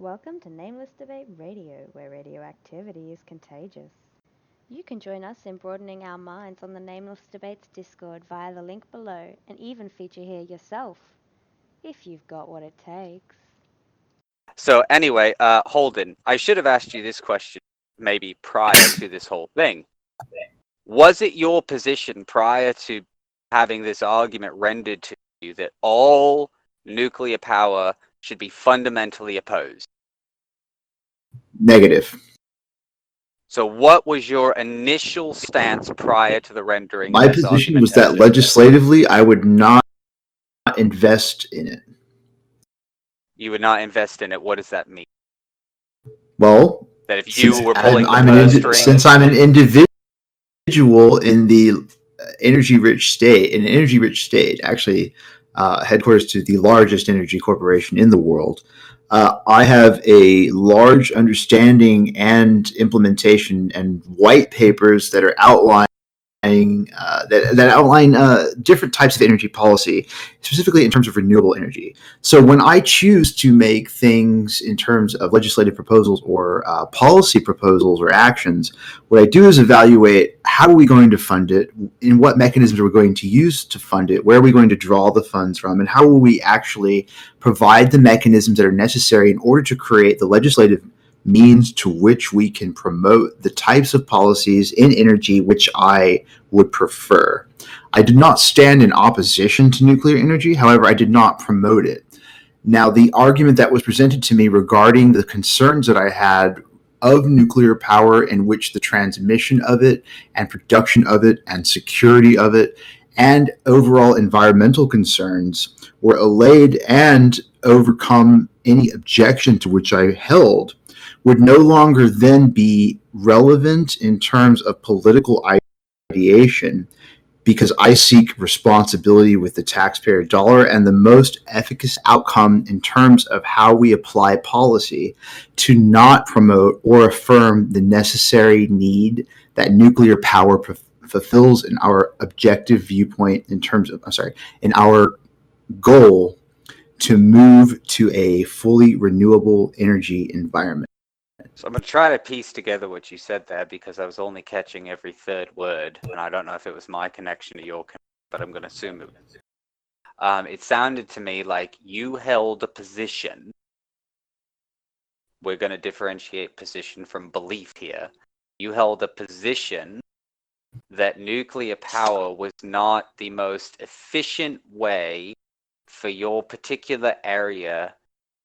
Welcome to Nameless Debate Radio, where radioactivity is contagious. You can join us in broadening our minds on the Nameless Debates Discord via the link below and even feature here yourself, if you've got what it takes. So anyway, uh, Holden, I should have asked you this question maybe prior to this whole thing. Was it your position prior to having this argument rendered to you that all nuclear power should be fundamentally opposed? Negative. So what was your initial stance prior to the rendering? My position was that legislatively, I would not invest in it. you would not invest in it. What does that mean? Well, That if you since were I'm, pulling the I'm an indi- since I'm an individual in the energy-rich state, in an energy-rich state, actually uh, headquarters to the largest energy corporation in the world, uh, I have a large understanding and implementation and white papers that are outlining uh, that, that outline uh, different types of energy policy, specifically in terms of renewable energy. So when I choose to make things in terms of legislative proposals or uh, policy proposals or actions, what I do is evaluate how are we going to fund it, in what mechanisms are we going to use to fund it, where are we going to draw the funds from, and how will we actually provide the mechanisms that are necessary in order to create the legislative means to which we can promote the types of policies in energy which I would prefer. I did not stand in opposition to nuclear energy, however, I did not promote it. Now, the argument that was presented to me regarding the concerns that I had of nuclear power, in which the transmission of it and production of it and security of it and overall environmental concerns were allayed and overcome any objection to which I held would no longer then be relevant in terms of political ideation because I seek responsibility with the taxpayer dollar and the most efficacious outcome in terms of how we apply policy to not promote or affirm the necessary need that nuclear power fulfills in our objective viewpoint in terms of, I'm sorry, in our goal to move to a fully renewable energy environment. So I'm gonna try to piece together what you said there because I was only catching every third word, and I don't know if it was my connection to your, con- but I'm gonna assume it. was. Um, it sounded to me like you held a position. We're gonna differentiate position from belief here. You held a position that nuclear power was not the most efficient way for your particular area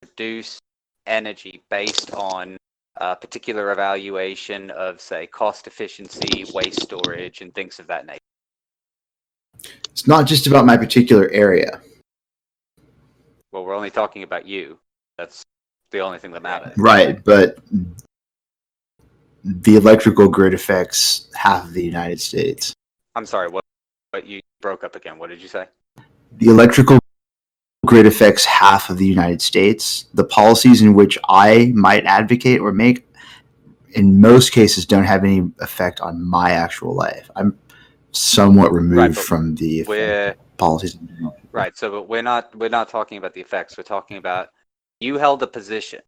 to produce energy based on a particular evaluation of, say, cost efficiency, waste storage, and things of that nature. It's not just about my particular area. Well, we're only talking about you. That's the only thing that matters. Right, but the electrical grid affects half of the United States. I'm sorry. What? What you broke up again? What did you say? The electrical grid affects half of the United States. The policies in which I might advocate or make, in most cases, don't have any effect on my actual life. I'm somewhat removed Right, from the effect We're of policies. right. So, but we're not. We're not talking about the effects. We're talking about you held a position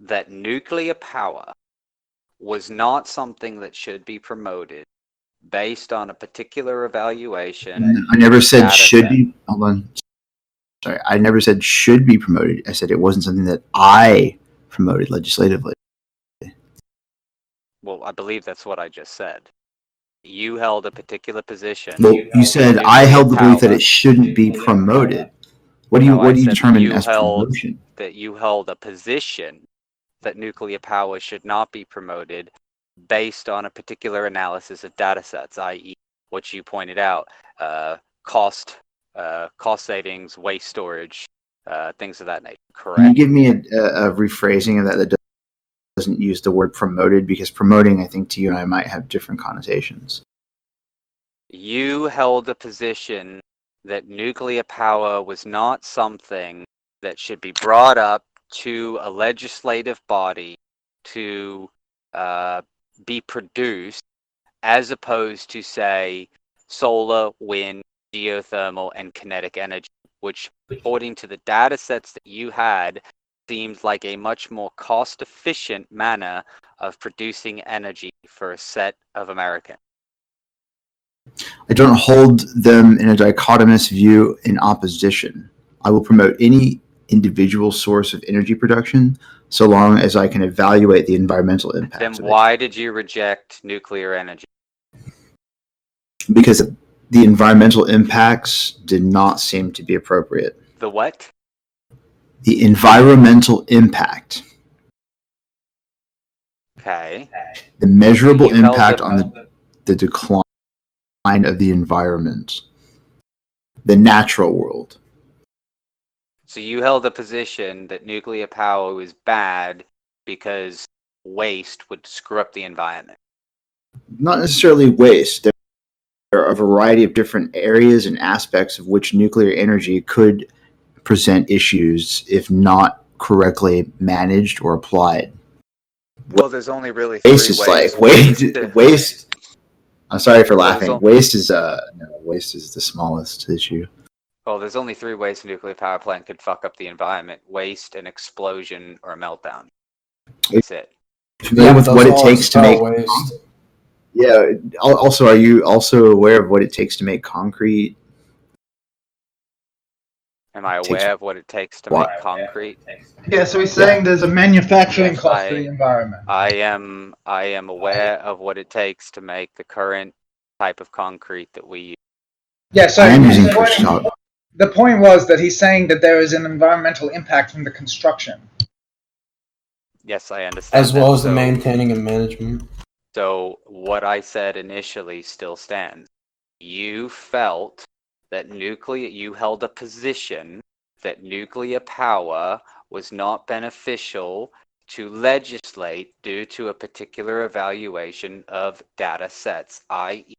that nuclear power was not something that should be promoted based on a particular evaluation. I never said should be. Hold on. Sorry, I never said should be promoted. I said it wasn't something that I promoted legislatively. Well, I believe that's what I just said. You held a particular position. Well, you said I held the belief that it shouldn't be promoted. What do you No, I what do you said determine you as held- promotion? that you held a position that nuclear power should not be promoted based on a particular analysis of data sets, i.e., what you pointed out, uh, cost, uh, cost savings, waste storage, uh, things of that nature. Correct. Can you give me a, a, rephrasing of that that doesn't use the word promoted? Because promoting, I think, to you and I might have different connotations. You held a position that nuclear power was not something that should be brought up to a legislative body to uh, be produced as opposed to, say, solar, wind, geothermal, and kinetic energy, which, according to the data sets that you had, seemed like a much more cost efficient manner of producing energy for a set of Americans. I don't hold them in a dichotomous view in opposition. I will promote any individual source of energy production so long as I can evaluate the environmental impact. Then why did you reject nuclear energy? Because the environmental impacts did not seem to be appropriate. The what? The environmental impact, Okay. the measurable You impact on the, the decline of the environment, the natural world. So you held a position that nuclear power was bad because waste would screw up the environment. Not necessarily waste. There are a variety of different areas and aspects of which nuclear energy could present issues if not correctly managed or applied. Well, there's only really three Waste is ways. like waste. Waste. I'm sorry for laughing. al- Waste is uh no, waste is the smallest issue. Well, there's only three ways a nuclear power plant could fuck up the environment: waste, an explosion, or a meltdown. That's it. Familiar with that's what it takes to make waste. Yeah. Also, are you also aware of what it takes to make concrete? Am I Takes- aware of what it takes to What? make concrete? Yeah, so he's saying there's a manufacturing Yes, cost to I- the environment. I am. I am aware of what it takes to make the current type of concrete that we use. Yeah, so I am using the, push point, the point was that he's saying that there is an environmental impact from the construction. Yes, I understand. as well that. as the maintaining and management. So what I said initially still stands. You felt that nuclear you held a position that nuclear power was not beneficial to legislate due to a particular evaluation of data sets, i.e.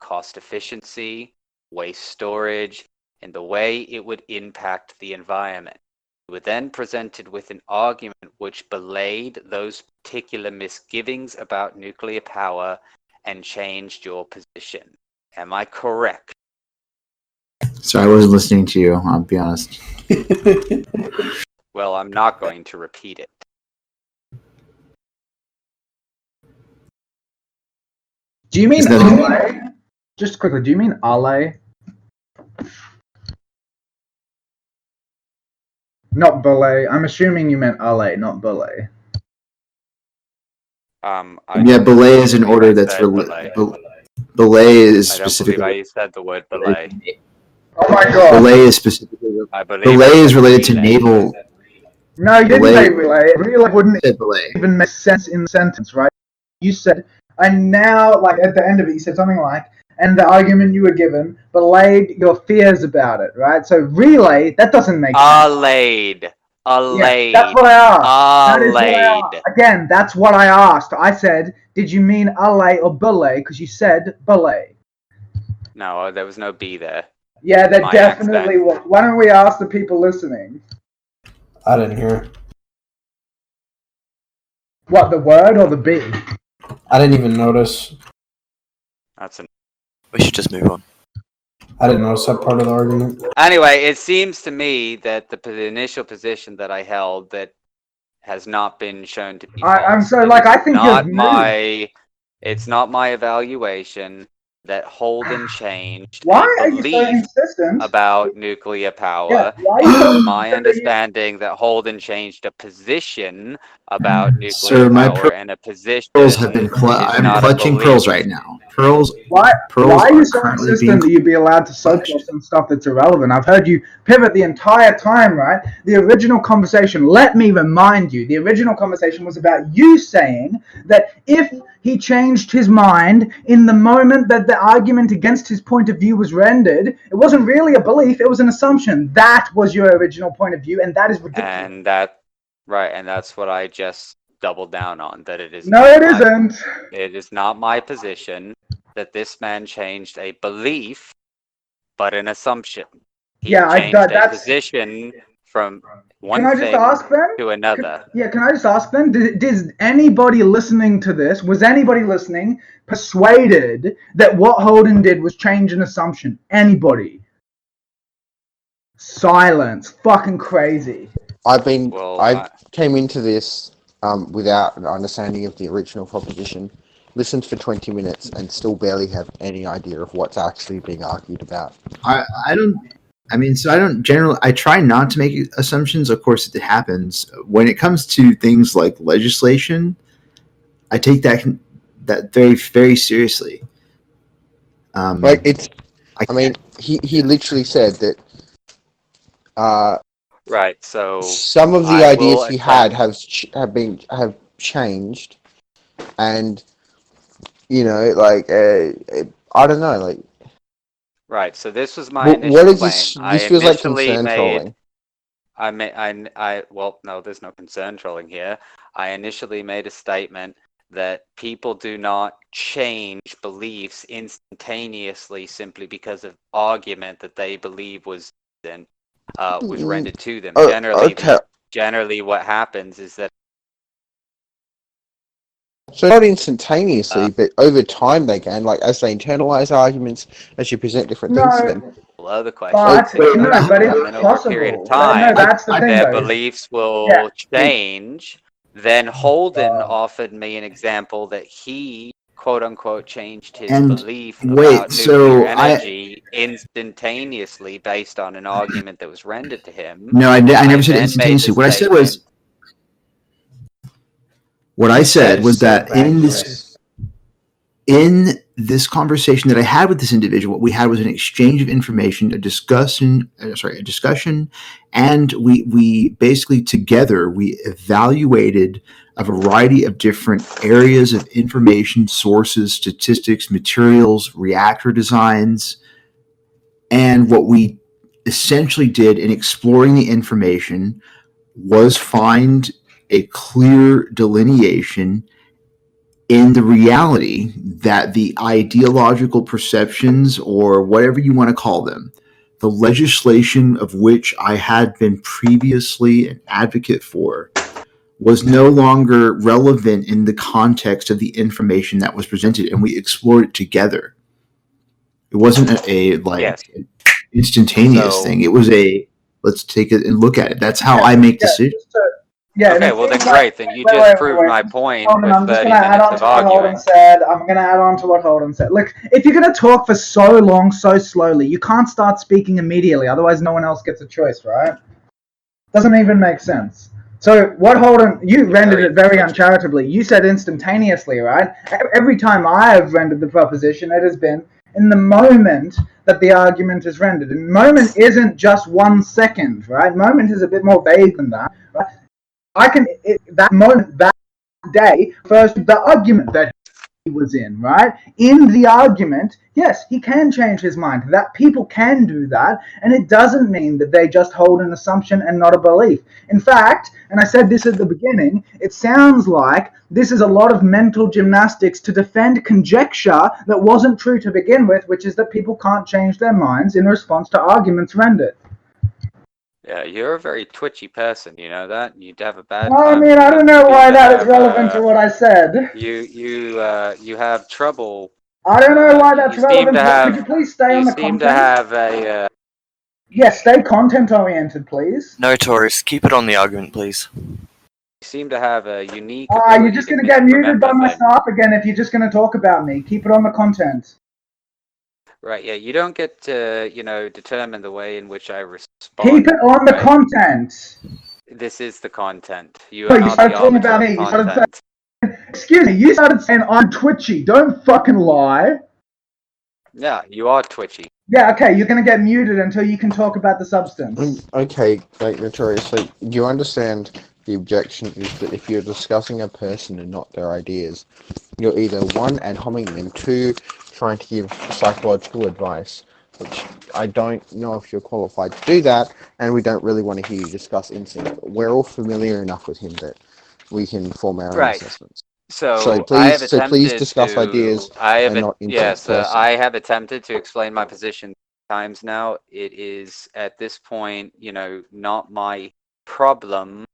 cost efficiency, waste storage, and the way it would impact the environment. You were then presented with an argument which belayed those particular misgivings about nuclear power and changed your position. Am I correct? Sorry, I wasn't listening to you. I'll be honest. Well, I'm not going to repeat it. Do you mean Ale? Just quickly, do you mean Ale? Not Belay. I'm assuming you meant Ale, not Belay. Um, I Yeah, don't belay is an order that's said rela- belay. bel- belay is I don't believe I specifically said the word belay. Oh my god. belay is specifically I believe belay I is related to naval. No, you didn't Belay- say relay. Relay wouldn't Said belay. even make sense in the sentence, right? You said, and now, like at the end of it, you said something like, and the argument you were given belayed your fears about it, right? So relay, that doesn't make sense. Allayed. Allayed. Yeah, that's what I asked. That is what I Allayed. asked. Again, that's what I asked. I said, did you mean allay or belay? Because you said belay. No, there was no B there. Yeah, that My definitely accent. was. Why don't we ask the people listening? I didn't hear. What, the word or the B? I didn't even notice. That's an We should just move on. I didn't notice that part of the argument. Anyway, it seems to me that the, p- the initial position that I held that has not been shown to be. I- I'm false. so, It like, is I think you're not new. my. It's not my evaluation that Holden changed. a Why are you so belief insistent? about nuclear power. Yeah, why are you so my insistent that you- understanding that Holden changed a position about nuclear Sir, my power per- and a position. Pearls have been. Cl- is I'm not a clutching belief. pearls right now. Pearls. Why, Pearls why are are you so currently being. that you'd be allowed to socialize on stuff that's irrelevant? I've heard you pivot the entire time, right? The original conversation, let me remind you, the original conversation was about you saying that if he changed his mind in the moment that the argument against his point of view was rendered, it wasn't really a belief, it was an assumption. That was your original point of view, and that is ridiculous. And that, right, and that's what I just doubled down on. That it is. no, not it my- isn't. It is not my position that this man changed a belief, but an assumption. He Yeah, I- changed that- a that's- position from one Can I just thing ask then? to another. Yeah, can I just ask then? Did, did anybody listening to this, was anybody listening persuaded that what Holden did was change an assumption? Anybody? Silence. Fucking crazy. I've been Well, I I- came into this um, without an understanding of the original proposition, listened for 20 minutes, and still barely have any idea of what's actually being argued about. I, I don't. I mean, so I don't generally. I try not to make assumptions. Of course, it happens when it comes to things like legislation. I take that that very very seriously. Um, Like it's, I I mean, he, he literally said that uh, Right. So some of the I ideas he had have ch- have been have changed, and you know, like uh, I don't know, like right. So this was my wh- initial what is claim. this? I This feels like initially concern made. trolling. I may, I, I, well, no, there's no concern trolling here. I initially made a statement that people do not change beliefs instantaneously simply because of argument that they believe was then uh, was Mm, rendered to them. Oh, generally, okay. generally, what happens is that So not instantaneously, Uh, but over time they can. Like as they internalize arguments, as you present different things to them. below the question, But, wait, no, no, but it's then over a possible. period of time, no, that's the thing, their though. beliefs will Yeah. change. Then Holden Uh, offered me an example that he quote unquote changed his And belief wait, about so nuclear I- energy instantaneously based on an argument that was rendered to him. no, I, I never said instantaneously. What I said was. What I said was that in this in this conversation that I had with this individual, what we had was an exchange of information, a discussion, uh, sorry, a discussion, and we we basically together we evaluated a variety of different areas of information, sources, statistics, materials, reactor designs, and what we essentially did in exploring the information was find a clear delineation in the reality that the ideological perceptions, or whatever you want to call them, the legislation of which I had been previously an advocate for, was no longer relevant in the context of the information that was presented, and we explored it together. It wasn't a, a like Yes. instantaneous So- thing. It was a let's take it and look at it. That's how I make Yeah, decisions. just to- yeah, Okay, well then great. Then you wait, just wait, proved wait, my point Hold on, with I'm just 30 gonna add on to what Holden said. I'm gonna add on to what Holden said. Look, if you're gonna talk for so long, so slowly, you can't start speaking immediately. Otherwise, no one else gets a choice, right? Doesn't even make sense. So what Holden, you rendered it very uncharitably. You said instantaneously, right? Every time I have rendered the proposition, it has been in the moment that the argument is rendered. And moment isn't just one second, right? Moment is a bit more vague than that. Right? I can it, that moment that day first the argument that he was in, right? In the argument, yes, he can change his mind. That people can do that, and it doesn't mean that they just hold an assumption and not a belief. In fact, and I said this at the beginning, it sounds like this is a lot of mental gymnastics to defend conjecture that wasn't true to begin with, which is that people can't change their minds in response to arguments rendered. Yeah, you're a very twitchy person. You know that. You'd have a bad. Well, I mean, I don't know why you that is have, relevant to uh, what I said. You you uh you have trouble. I don't know why that's seem relevant. to to- have- Could you please stay on You the seem content? to have a. Uh, Yes, stay content oriented, please. No, Taurus, keep it on the argument, please. you seem to have a unique. Ah, you're just gonna get muted by my things. again if you're just gonna talk about me. Keep it on the content. Right. Yeah. You don't get to you know determine the way in which I respond. Keep it on the right? content. This is the content. You are you not started talking about me. You started content. Excuse me, you started saying I'm twitchy. Don't fucking lie. Yeah, you are twitchy. Yeah, okay, you're gonna get muted until you can talk about the substance. Mm, Okay, like notoriously, you understand the objection is that if you're discussing a person and not their ideas, you're either one ad homing them, two trying to give psychological advice, which I don't know if you're qualified to do that, and we don't really want to hear you discuss instinct. We're all familiar enough with him that we can form our own assessments. So, So please- so please discuss to- ideas I have and yes, uh. I have attempted to explain my position times now. It is at this point, you know, not my problem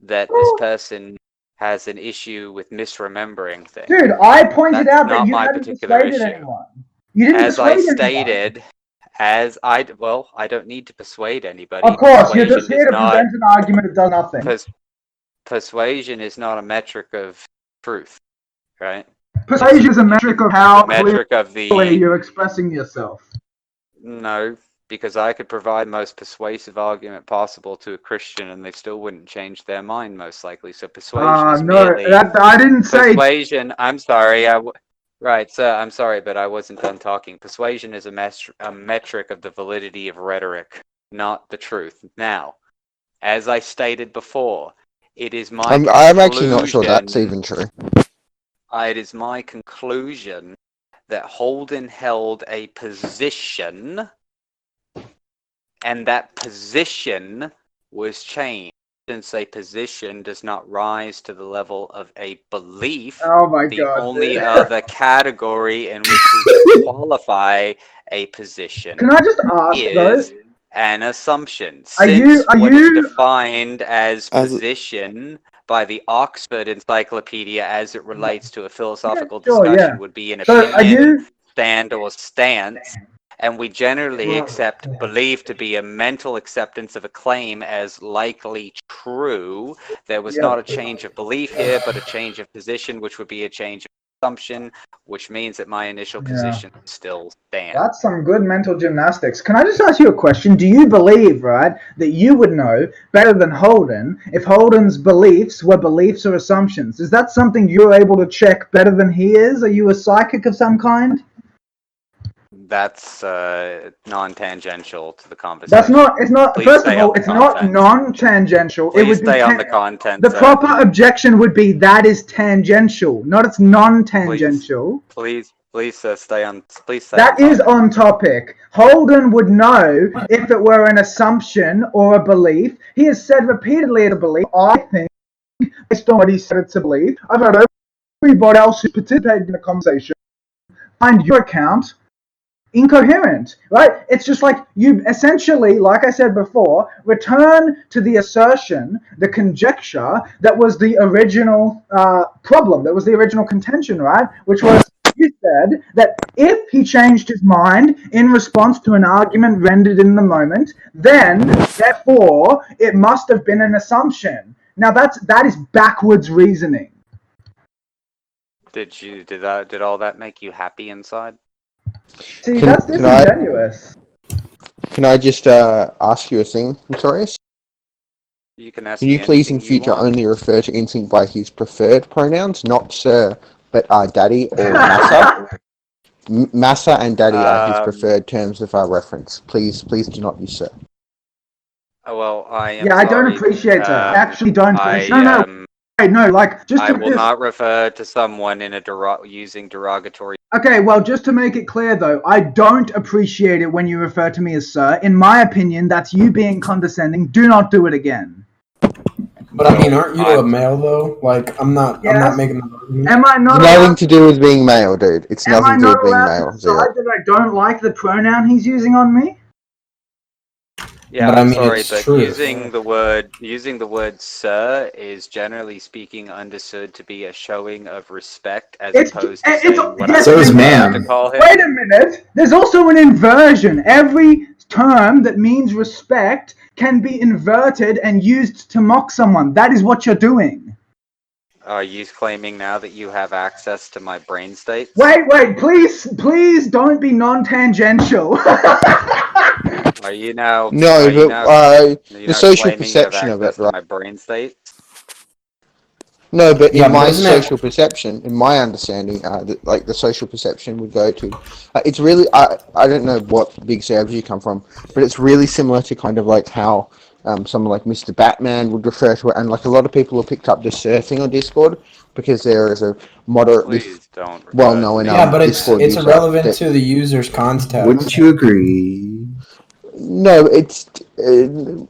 that this person has an issue with misremembering things. Dude, I pointed That's out that not you hadn't particular persuaded issue. anyone. You didn't As I anyone. stated, as I well, I don't need to persuade anybody. Of course, you're just here to not- present an argument that does nothing. pers- persuasion is not a metric of truth, right? Persuasion is a metric of how metric of the you're expressing yourself. No, because I could provide most persuasive argument possible to a Christian and they still wouldn't change their mind, most likely. So persuasion is no, that, I didn't say. persuasion. I'm sorry. I w- right, sir. I'm sorry, but I wasn't done talking. Persuasion is a, metr- a metric of the validity of rhetoric, not the truth. Now, as I stated before, it is my. I'm, I'm actually not sure that's even true. uh, it is my conclusion that Holden held a position and that position was changed since a position does not rise to the level of a belief. Oh my the god. only dude. other category in which we qualify a position Can I just ask though? is an assumption. Are Since you- are what is you- defined as As- position by the Oxford Encyclopedia as it relates to a philosophical sure, yeah. discussion would be an So opinion, are you? stand, or stance. And we generally accept believe to be a mental acceptance of a claim as likely true. There was Yeah. not a change of belief here, but a change of position, which would be a change of assumption, which means that my initial Yeah. position still stands. That's some good mental gymnastics. Can I just ask you a question? Do you believe, right, that you would know better than Holden if Holden's beliefs were beliefs or assumptions? Is that something you're able to check better than he is? Are you a psychic of some kind? That's uh, non-tangential to the conversation. That's not. It's not. Please first of all, it's not non-tangential. Please it would stay on the content. The proper objection would be that is tangential, not it's non-tangential. Please, please, sir, stay on. Please stay. That on is topic. on topic. Holden would know if it were an assumption or a belief. He has said repeatedly it's a belief. I think, based on what he said, it's a belief. I've heard everybody else who participated in the conversation find your account incoherent, right? It's just like you essentially, like I said before, return to the assertion, the conjecture that was the original uh, problem, that was the original contention, right? Which was you said that if he changed his mind in response to an argument rendered in the moment, then therefore it must have been an assumption. Now that's that is backwards reasoning. Did you? Did that? Did all that make you happy inside? See, Can- that's can I- Can I just uh, ask you a thing, Notorious? You can ask. Can you please in future only refer to Instinct by his preferred pronouns, not sir, but uh, daddy or massa? M- massa and daddy are his Um, preferred terms of our reference. Please, please do not use sir. Oh, well, I am. Yeah, I don't sorry, appreciate that. um, I actually don't. I, no, no, um, wait, no. Like, just I to will just- not refer to someone in a dero- using derogatory. Okay, well, just to make it clear though, I don't appreciate it when you refer to me as sir. In my opinion, that's you being condescending. Do not do it again. But I mean, aren't you a I'm- male though? Like, I'm not. I'm not making that. Am I not? nothing to do with being male, dude. It's nothing to do with being allowed male. to Zero. decide that I don't like the pronoun he's using on me? Yeah, But I I'm mean, sorry, it's but true. using the word using the word "sir" is generally speaking understood to be a showing of respect, as It's- opposed to eh, it's- saying it's- what yes, So is ma'am. to call him. Wait a minute. There's also an inversion. Every term that means respect can be inverted and used to mock someone. That is what you're doing. Are you claiming now that you have access to my brain state? Wait, wait, please, please don't be non-tangential. Are you now? No, are you but now- uh, you the social claiming you have perception of it, right? My brain state. No, but in but my isn't it- social perception, in my understanding, uh, the, like the social perception would go to, uh, it's really I I don't know what big servers you come from, but it's really similar to kind of like how um, someone like Mr. Batman would refer to it, and like a lot of people have picked up the surfing on Discord because there is a moderately Please don't. refer well to known me. um, yeah, but it's Discord it's user irrelevant that- to the user's context. Wouldn't you agree? No, it's. Uh,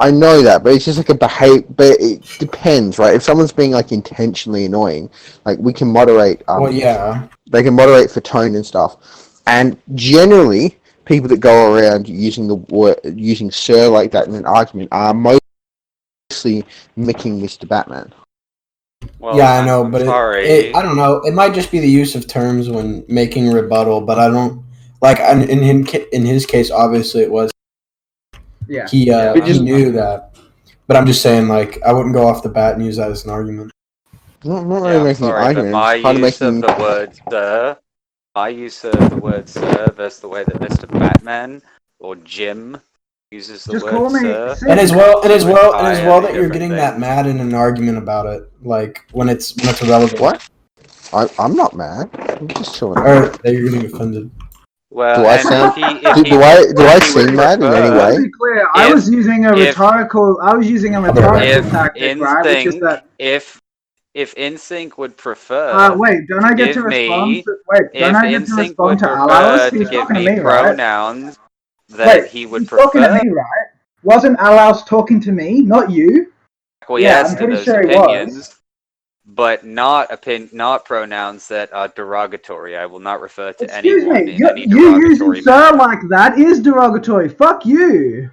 I know that, but it's just like a behave. But it depends, right? If someone's being like intentionally annoying, like we can moderate. Um, Well, yeah. they can moderate for tone and stuff. And generally, people that go around using the word using "sir" like that in an argument are mostly mimicking Mr. Batman. Well, yeah, I know, I'm but it, it, I don't know. It might just be the use of terms when making rebuttal, but I don't like in in him in his case, obviously it was Yeah. he uh, Yeah, he knew that. But I'm just saying, like, I wouldn't go off the bat and use that as an argument. I'm not, I'm not Yeah, really I'm making an sorry, but argument. my I'm kind of use the word sir, my use of the word sir versus the way that Mr. Batman or Jim uses the Just word call me. sir. And as well, and as well, and as well that you're different getting that mad in an argument about it, like when it's when it's irrelevant. What? I, I'm not mad. I'm just chilling. Or that you're getting offended. Well, Do I and sound- if he, if do- he I- would- do I if he would seem mad in any way? To be clear, I If- was using a rhetorical. I was using a rhetorical If tactic, right? Which is that. if if InSync would prefer, Uh, wait, don't I get to give respond? me- To, wait, don't I get to InSync respond to Alaus? He's give talking me, to me, right? pronouns that Wait, he would he's talking to prefer, me, right? Wasn't Alaus talking to me, not you? Well, yeah, I'm pretty those sure he was. Opinions, but not opin- not pronouns that are derogatory. I will not refer to Excuse anyone me, in you, any you derogatory using sir like that is derogatory. Fuck you.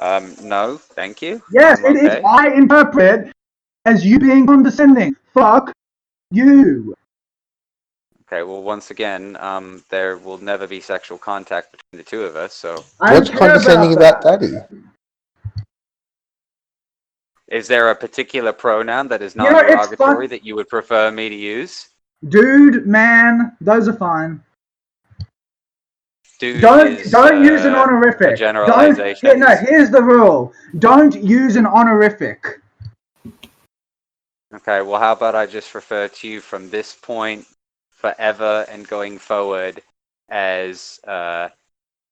Um, no, thank you. Yes, I'm it is. okay. I interpret it as you being condescending. Fuck you. Okay, well, once again, um, there will never be sexual contact between the two of us, so I What's don't care condescending about about that. Daddy? Is there a particular pronoun that is not derogatory that you would prefer me to use? Dude, man, those are fine. Dude Don't is, don't use an uh, honorific. generalization. Yeah, no, here's the rule. Don't use an honorific. Okay, well, how about I just refer to you from this point forever and going forward as uh,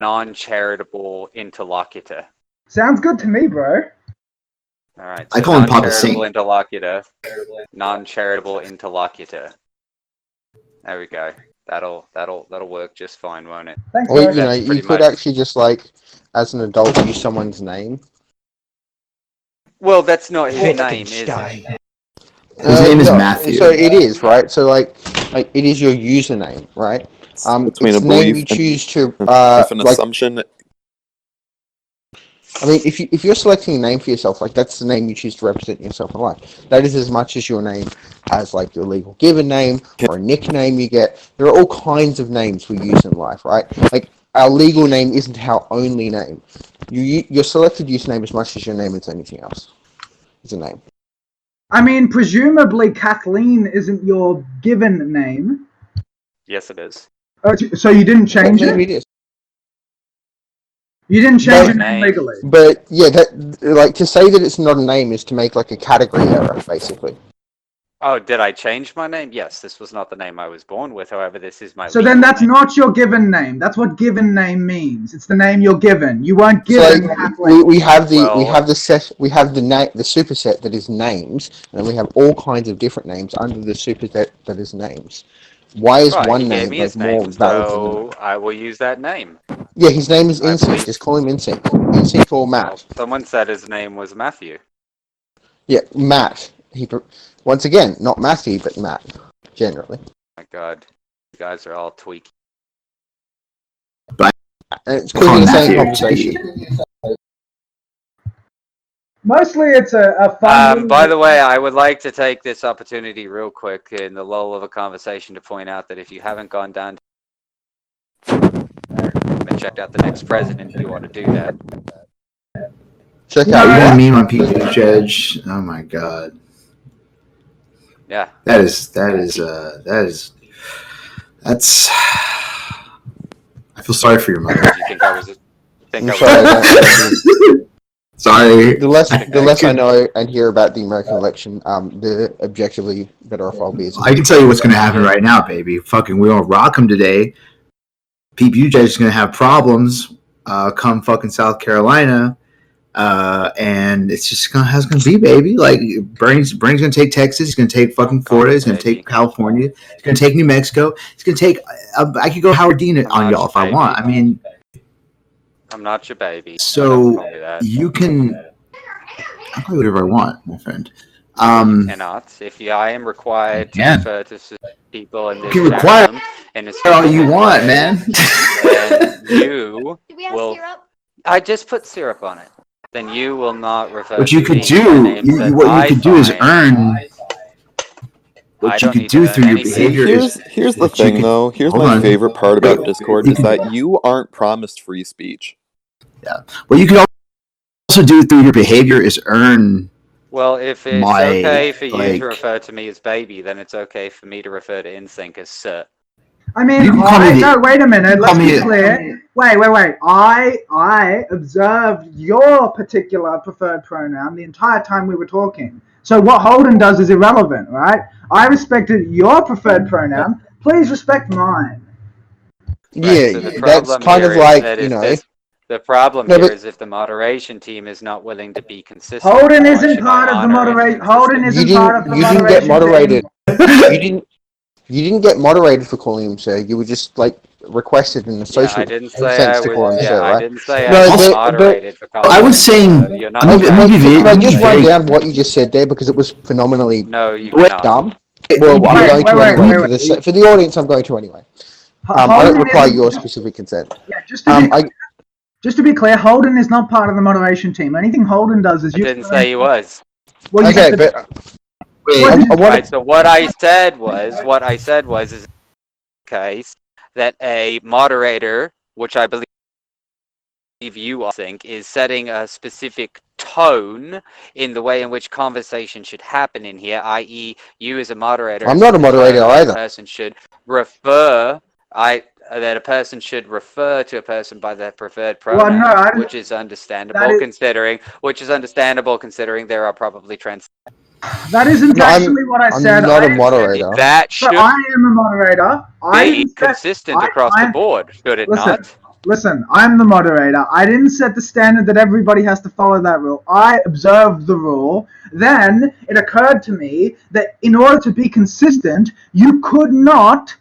non-charitable interlocutor. Sounds good to me, bro. All right. I call him Papa non-charitable interlocutor. Non-charitable interlocutor. There we go. That'll that'll that'll work just fine, won't it? Thanks, Or bro. you know, That's you pretty could much- actually just like, as an adult, use someone's name. Well, that's not his name, is it? His name is Uh, no, Matthew. So it is right. So like, like it is your username, right? Um, Between it's a the name you and- choose to. Uh, with an like, assumption I mean, if you if you're selecting a name for yourself, like that's the name you choose to represent yourself in life. That is as much as your name as like your legal given name or a nickname you get. There are all kinds of names we use in life, right? Like our legal name isn't our only name. You your selected username as much as your name is anything else. It's a name. I mean, presumably Kathleen isn't your given name. Yes, it is. Oh, so you didn't change Maybe it? it is. You didn't change No. your name Name. legally. But yeah, that like to say that it's not a name is to make like a category error, basically. Oh, did I change my name? Yes, this was not the name I was born with. However, this is my. So then that's name. not your given name. That's what given name means. It's the name you're given. You weren't So given like, Kathleen. we, we have the we have the set we have the na- the superset that is names, and we have all kinds of different names under the superset that is names. Why is Right, one he gave name me like his more name, valid than so? I will use that name. Yeah, his name is I Insync. Just call him Insync. Insync or Well, Matt. someone said his name was Matthew. Yeah, Matt. He once again not Matthew, but Matt. Generally, my God, you guys are all tweaking. and it's Call clearly oh, the same conversation. Mostly it's a, a fun. Um, by the way, I would like to take this opportunity real quick in the lull of a conversation to point out that if you haven't gone down and checked out the next president, you want to do that. Check out You yeah. know what? me on Pete Buttigieg. Oh my god. Yeah. That is that is uh that is that's I feel sorry for your mother. Do you think I was? Think I'm I sorry, I was? sorry. The less the less I know and hear about the American election, um, the objectively better off I'll be. I can tell you what's going to happen right now, baby. Fucking, we don't rock him today. Pete Buttigieg is going to have problems uh, come fucking South Carolina, uh, and it's just gonna how's it gonna be, baby. Like Bernie's Bernie's going to take Texas. He's going to take fucking Florida. He's going to take California. He's going to take New Mexico. He's going to take. Uh, I could go Howard Dean on y'all if I want. I mean, I'm not your baby. So, Don't call me that. you can. I'll do whatever I want, my friend. Um, cannot. If you, I am required to can. refer to people in this You can require- channel in a all you want, man. You, Do we have Well, syrup? I just put syrup on it. Then you will not refer. what you to could do, you, what you I could do is find- earn. What I you don't could need do through your behavior Here's is here's the thing can- though. Here's my on. favorite part about Discord is that you aren't promised free speech. Yeah what you can also do through your behavior is earn. Well, if it's My, okay for you like- to refer to me as baby, then it's okay for me to refer to InSync as sir. I mean, You can call I, me no, wait a minute. Let's be me- clear. Wait, wait, wait. I I observed your particular preferred pronoun the entire time we were talking. So what Holden does is irrelevant, right? I respected your preferred pronoun. Please respect mine. Yeah, so the that's kind of like you know. this- the problem No, here but- is if the moderation team is not willing to be consistent. Holden isn't part of the honor moderation. Holden isn't part of the you didn't get moderated. you didn't you didn't get moderated for calling him sir. You were just like requested in the Yeah, social I didn't say sense I to call was. him Yeah, sir, I right? didn't say No, I was but- moderated for I was saying- sir. You're not. I'm Okay, gonna but can I just write very- down what you just said there because it was phenomenally No, you Wait, cannot. dumb. Well, I'm Wait, going wait, to wait, anyway. wait, for, wait. the, se- for the audience, I'm going to anyway. Um, I don't require isn't- your specific consent. Yeah, just to, Um, be, I, just to be clear, Holden is not part of the moderation team. Anything Holden does is I you. didn't say he was. Well, you okay, said- but Wait, I, I want Right. So what I said was, what I said was, is case that a moderator, which I believe you all think, is setting a specific tone in the way in which conversation should happen in here, i.e., you as a moderator. I'm not a moderator tone that either. A person should refer. I that a person should refer to a person by their preferred Well, pronoun, no, which is understandable that is- considering which is understandable considering there are probably trans that isn't No, I'm- actually what I said. I'm not I a didn't- moderator. that So should I am a moderator. I be didn't set- consistent I- across I- the board, should it Listen, not? Listen, I'm the moderator. I didn't set the standard that everybody has to follow that rule. I observed the rule. Then it occurred to me that in order to be consistent, you could not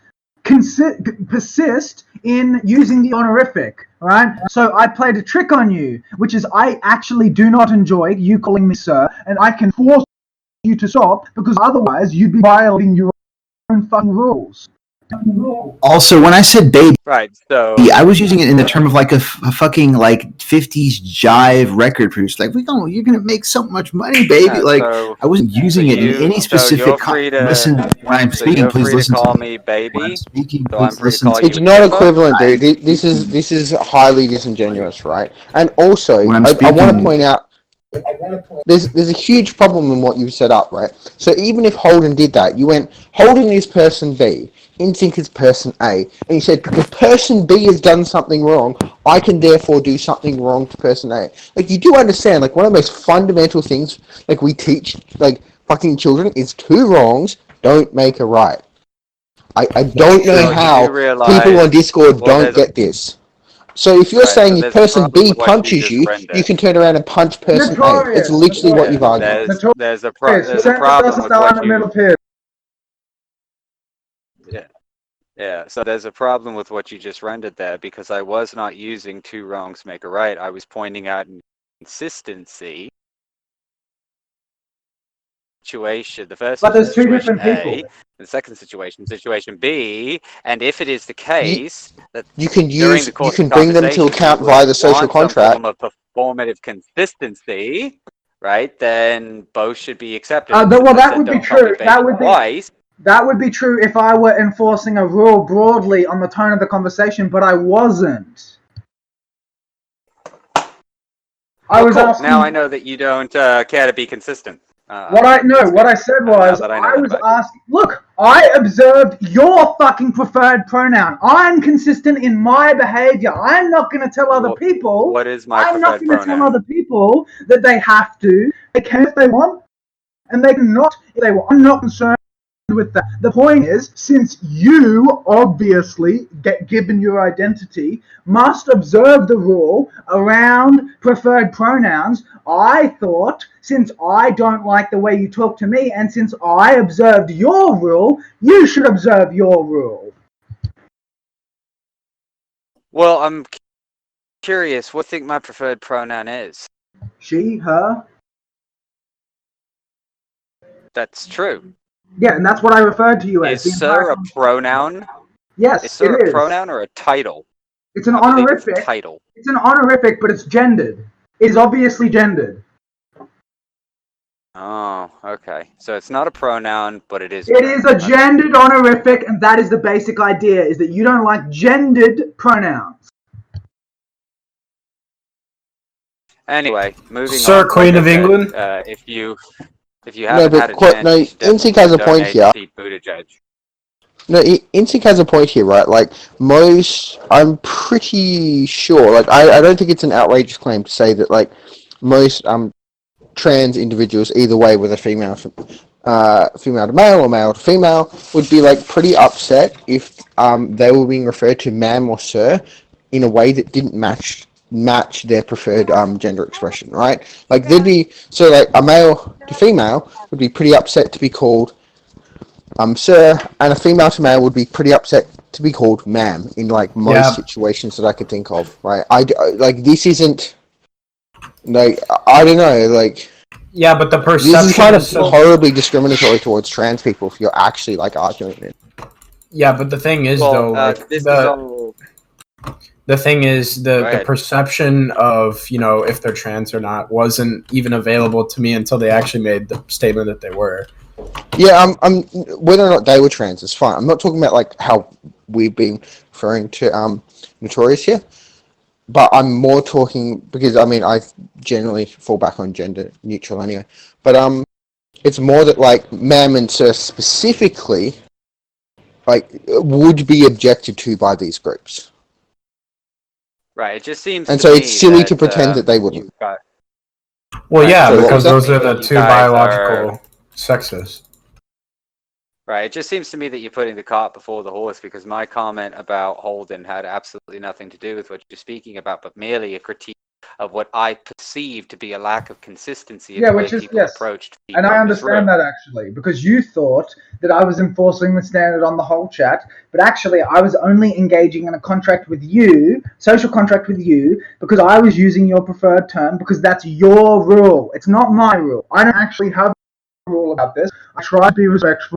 consi- persist in using the honorific, right? So I played a trick on you, which is I actually do not enjoy you calling me sir, and I can force you to stop because otherwise you'd be violating your own fucking rules. Also, when I said baby, Right. So I was using it in the term of like a, f- a fucking like '50s jive record producer. Like, we going you're gonna make so much money, baby. yeah, like, so, I wasn't using so it you- in any so you're specific. con- free to- listen, when I'm speaking, you're please listen to call to me baby. I'm speaking, I'm please free to listen call to you It's not equivalent, dude. This is this is highly disingenuous, right? And also, I'm I, I want to point out there's there's a huge problem in what you've set up, right? So even if Holden did that, you went Holden is person B, Insync is person A, and you said because person B has done something wrong, I can therefore do something wrong to person A. Like you do understand, like one of the most fundamental things, like we teach, like fucking children, is two wrongs don't make a right. I, I don't know you how people on Discord well, don't get this. So if you're Right, so saying if person B with what you punches you, rendered. you can turn around and punch person A. It's Notorious, literally what you've argued. There's, there's a pro- there's a problem with what you middle pit. Yeah, so there's a problem with what you just rendered there because I was not using two wrongs make a right. I was pointing out consistency situation. The first But there's two situation different A, people. the second situation, situation B, and if it is the case that You can use the you can bring them to account via the social want contract. Some form of performative consistency, right? Then both should be accepted. Uh, If th- the well, that would be don't call me true. That would be- That would be true if I were enforcing a rule broadly on the tone of the conversation, but I wasn't. I Oh, was cool. asking. Now I know that you don't uh, care to be consistent. Uh, What I no, what. I said was I I was asking. Look, I observed your fucking preferred pronoun. I'm consistent in my behavior. I'm not going to tell other What- people. What is my I'm not going to tell other people that they have to. They can if they want, and they cannot if they want. I'm not concerned with that. The point is, since you obviously, get given your identity, must observe the rule around preferred pronouns, I thought, since I don't like the way you talk to me, and since I observed your rule, you should observe your rule. Well, I'm curious. What do you think my preferred pronoun is? She, her. That's true. Yeah, and that's what I referred to you as. Is sir a pronoun? Yes, Is sir it a is. pronoun or a title? It's an I believe it's honorific. title. It's an honorific, but it's gendered. It is obviously gendered. Oh, okay. So it's not a pronoun, but it is. It is a gendered honorific, and that is the basic idea: is that you don't like gendered pronouns. Anyway, moving Sir, on. Queen like of said, England? Uh, if you if you No, haven't but had a chance, no, you should Instinct has a point here. to Pete Buttigieg. No, I- Instinct has a point here, right? Like most, I'm pretty sure. Like I, I don't think it's an outrageous claim to say that like most um trans individuals, either way, whether female, uh, female to male or male to female, would be like pretty upset if um they were being referred to ma'am or sir in a way that didn't match match their preferred um gender expression, right? Like they'd be so like a male to female would be pretty upset to be called um, sir, and a female to male would be pretty upset to be called ma'am in like most Yeah. situations that I could think of, right? I like this isn't like I don't know, like Yeah, but the this perception is kind of so- horribly discriminatory towards trans people if you're actually like arguing it. Yeah, but the thing is Well, though, uh, like this is all. The thing is the, the perception of you know if they're trans or not wasn't even available to me until they actually made the statement that they were. Yeah, I'm, I'm whether or not they were trans is fine. I'm not talking about like how we've been referring to um notorious here, but I'm more talking because I mean I generally fall back on gender neutral anyway. But um, it's more that like ma'am and sir specifically, like would be objected to by these groups, Right. It just seems. and to so it's silly to pretend uh, that they wouldn't. got- Well, Right, yeah, so because those are the two guys biological sexes. Right. It just seems to me that you're putting the cart before the horse because my comment about Holden had absolutely nothing to do with what you're speaking about, but merely a critique of what I perceive to be a lack of consistency in Yeah, the way which is- people yes. approached And I in this room. understand that actually, because you thought that I was enforcing the standard on the whole chat, but actually I was only engaging in a contract with you, social contract with you, because I was using your preferred term, because that's your rule. It's not my rule. I don't actually have a rule about this. I try to be respectful.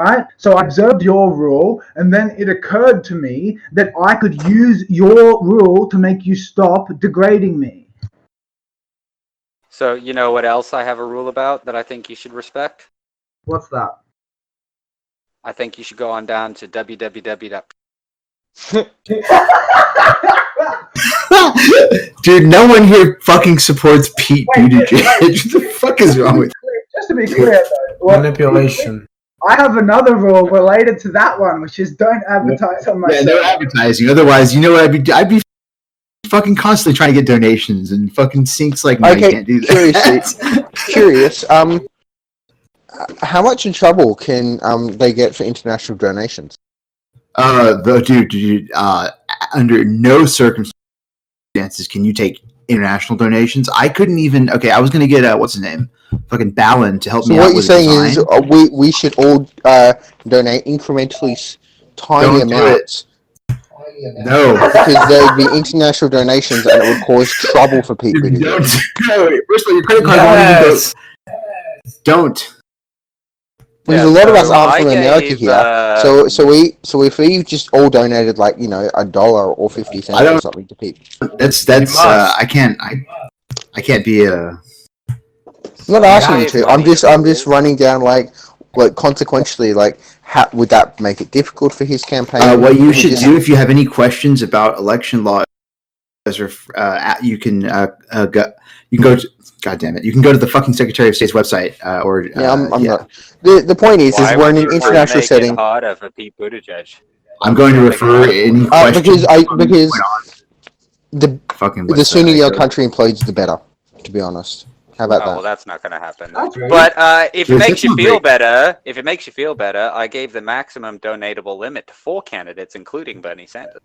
Right? So I observed your rule, and then it occurred to me that I could use your rule to make you stop degrading me. So you know what else I have a rule about that I think you should respect? What's that? I think you should go on down to www. Dude, no one here fucking supports Pete Wait, wait, Buttigieg. what the fuck is wrong with Just to be clear, though, what- Manipulation. I have another rule related to that one, which is don't advertise on my Yeah, show. no advertising. Otherwise, you know what I'd be? I'd be fucking constantly trying to get donations, and fucking sinks like no, you Okay, can't do curiously- that. Curious, um, h- how much in trouble can um they get for international donations? uh, the dude, dude, uh, under no circumstances can you take international donations. I couldn't even. Okay, I was gonna get uh, what's his name, fucking Ballin, to help So me what out you're with saying design. is uh, we we should all uh, donate incrementally tiny Don't amounts no. because there'd be international donations and it would cause trouble for people. Don't get. do it. First of all, your credit card won't even go. Yes. Don't. Because Yeah, a lot of us aren't I from America gave, here. uh, So so we so if we just all donated like you know a dollar or fifty cents or something to people, That's that's. Uh, I can't. I. I can't be a. I'm not asking you to. I'm just I'm just running down like like consequentially like how would that make it difficult for his campaign? Uh, what you should do if you have any questions about election law, or uh, you can uh, uh, go, you can go to God damn it, you can go to the fucking Secretary of State's website uh, or Yeah, I'm, uh, I'm yeah. not. The the point is, Why is we're in an international make it setting. harder for Pete Buttigieg. I'm going to refer any Uh, questions. because I because the the fucking the sooner your country implodes, the better. To be honest, how about Oh, well, that? that's not going to happen. But uh, if it makes you feel great. better, if it makes you feel better, I gave the maximum donatable limit to four candidates, including Bernie Sanders.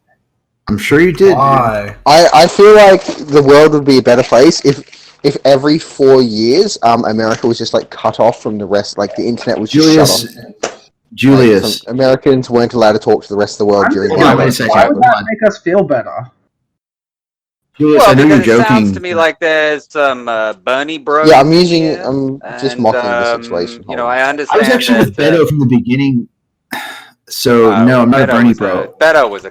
I'm sure you did. Why? I, I feel like the world would be a better place if if every four years, um, America was just like cut off from the rest, like the internet was just Julius, shut off. Julius, Like, some Americans weren't allowed to talk to the rest of the world I'm during Hold on, the wait a thinking, second, Why would hold that make us feel better? Julius, well, I know you're because it joking. sounds to me like there's some uh, Bernie bros. Yeah, I'm using. here, I'm just and, mocking the um, situation. You know, Hold on. I I understand. was actually with that, Beto from the beginning. So uh, no, I'm not Beto a Bernie was bro. Beto was a